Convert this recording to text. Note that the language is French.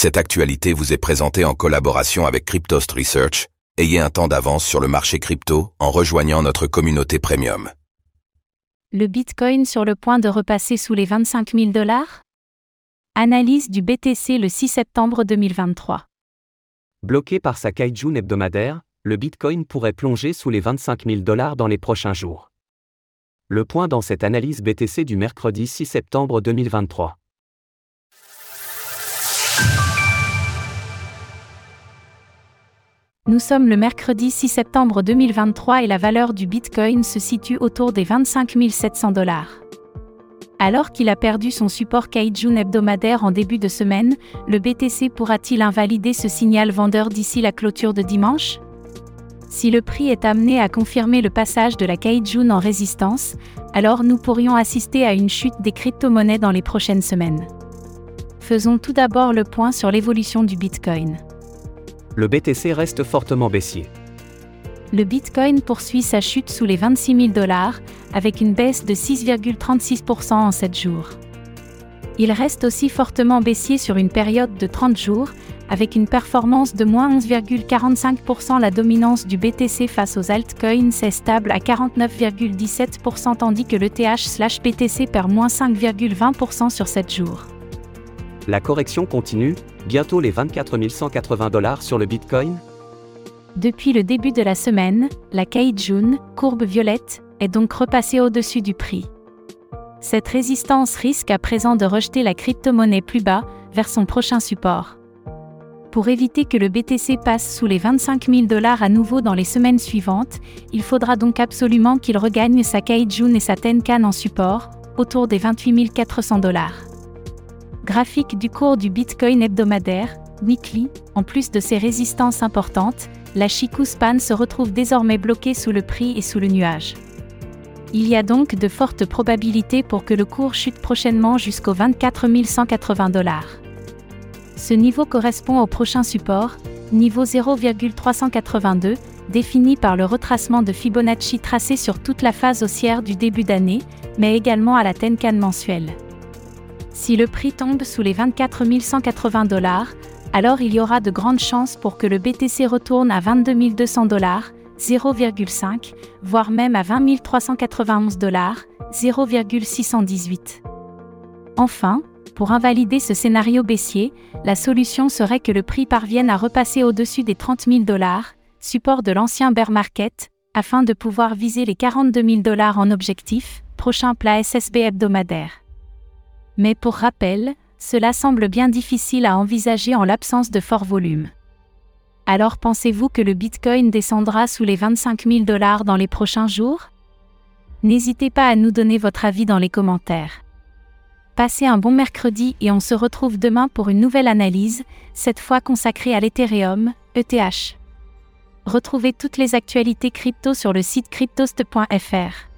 Cette actualité vous est présentée en collaboration avec Cryptost Research. Ayez un temps d'avance sur le marché crypto en rejoignant notre communauté premium. Le Bitcoin sur le point de repasser sous les 25 000 dollars? Analyse du BTC le 6 septembre 2023. Bloqué par sa Kaijun hebdomadaire, le Bitcoin pourrait plonger sous les 25 000 dollars dans les prochains jours. Le point dans cette analyse BTC du mercredi 6 septembre 2023. Nous sommes le mercredi 6 septembre 2023 et la valeur du Bitcoin se situe autour des 25 700 dollars. Alors qu'il a perdu son support Kaijun hebdomadaire en début de semaine, le BTC pourra-t-il invalider ce signal vendeur d'ici la clôture de dimanche? Si le prix est amené à confirmer le passage de la Kaijun en résistance, alors nous pourrions assister à une chute des crypto-monnaies dans les prochaines semaines. Faisons tout d'abord le point sur l'évolution du Bitcoin le BTC reste fortement baissier. Le Bitcoin poursuit sa chute sous les 26 000 dollars, avec une baisse de 6,36% en 7 jours. Il reste aussi fortement baissier sur une période de 30 jours, avec une performance de moins 11,45%. La dominance du BTC face aux altcoins est stable à 49,17% tandis que le TH/BTC perd moins 5,20% sur 7 jours. La correction continue, bientôt les 24 180 dollars sur le Bitcoin Depuis le début de la semaine, la Kaijun, courbe violette, est donc repassée au-dessus du prix. Cette résistance risque à présent de rejeter la crypto-monnaie plus bas, vers son prochain support. Pour éviter que le BTC passe sous les 25 000 dollars à nouveau dans les semaines suivantes, il faudra donc absolument qu'il regagne sa Kaijun et sa Tenkan en support, autour des 28 400 dollars. Graphique du cours du Bitcoin hebdomadaire, weekly, en plus de ses résistances importantes, la Chikou Span se retrouve désormais bloquée sous le prix et sous le nuage. Il y a donc de fortes probabilités pour que le cours chute prochainement jusqu'aux 24 180 dollars. Ce niveau correspond au prochain support, niveau 0,382, défini par le retracement de Fibonacci tracé sur toute la phase haussière du début d'année, mais également à la Tenkan mensuelle. Si le prix tombe sous les 24 180 dollars, alors il y aura de grandes chances pour que le BTC retourne à 22 200 dollars, 0,5, voire même à 20 391 dollars, 0,618. Enfin, pour invalider ce scénario baissier, la solution serait que le prix parvienne à repasser au-dessus des 30 000 dollars, support de l'ancien bear market, afin de pouvoir viser les 42 000 dollars en objectif, prochain plat SSB hebdomadaire mais pour rappel, cela semble bien difficile à envisager en l'absence de fort volume. Alors pensez-vous que le Bitcoin descendra sous les 25 000 dollars dans les prochains jours? N'hésitez pas à nous donner votre avis dans les commentaires. Passez un bon mercredi et on se retrouve demain pour une nouvelle analyse, cette fois consacrée à l'Ethereum, ETH. Retrouvez toutes les actualités crypto sur le site cryptost.fr.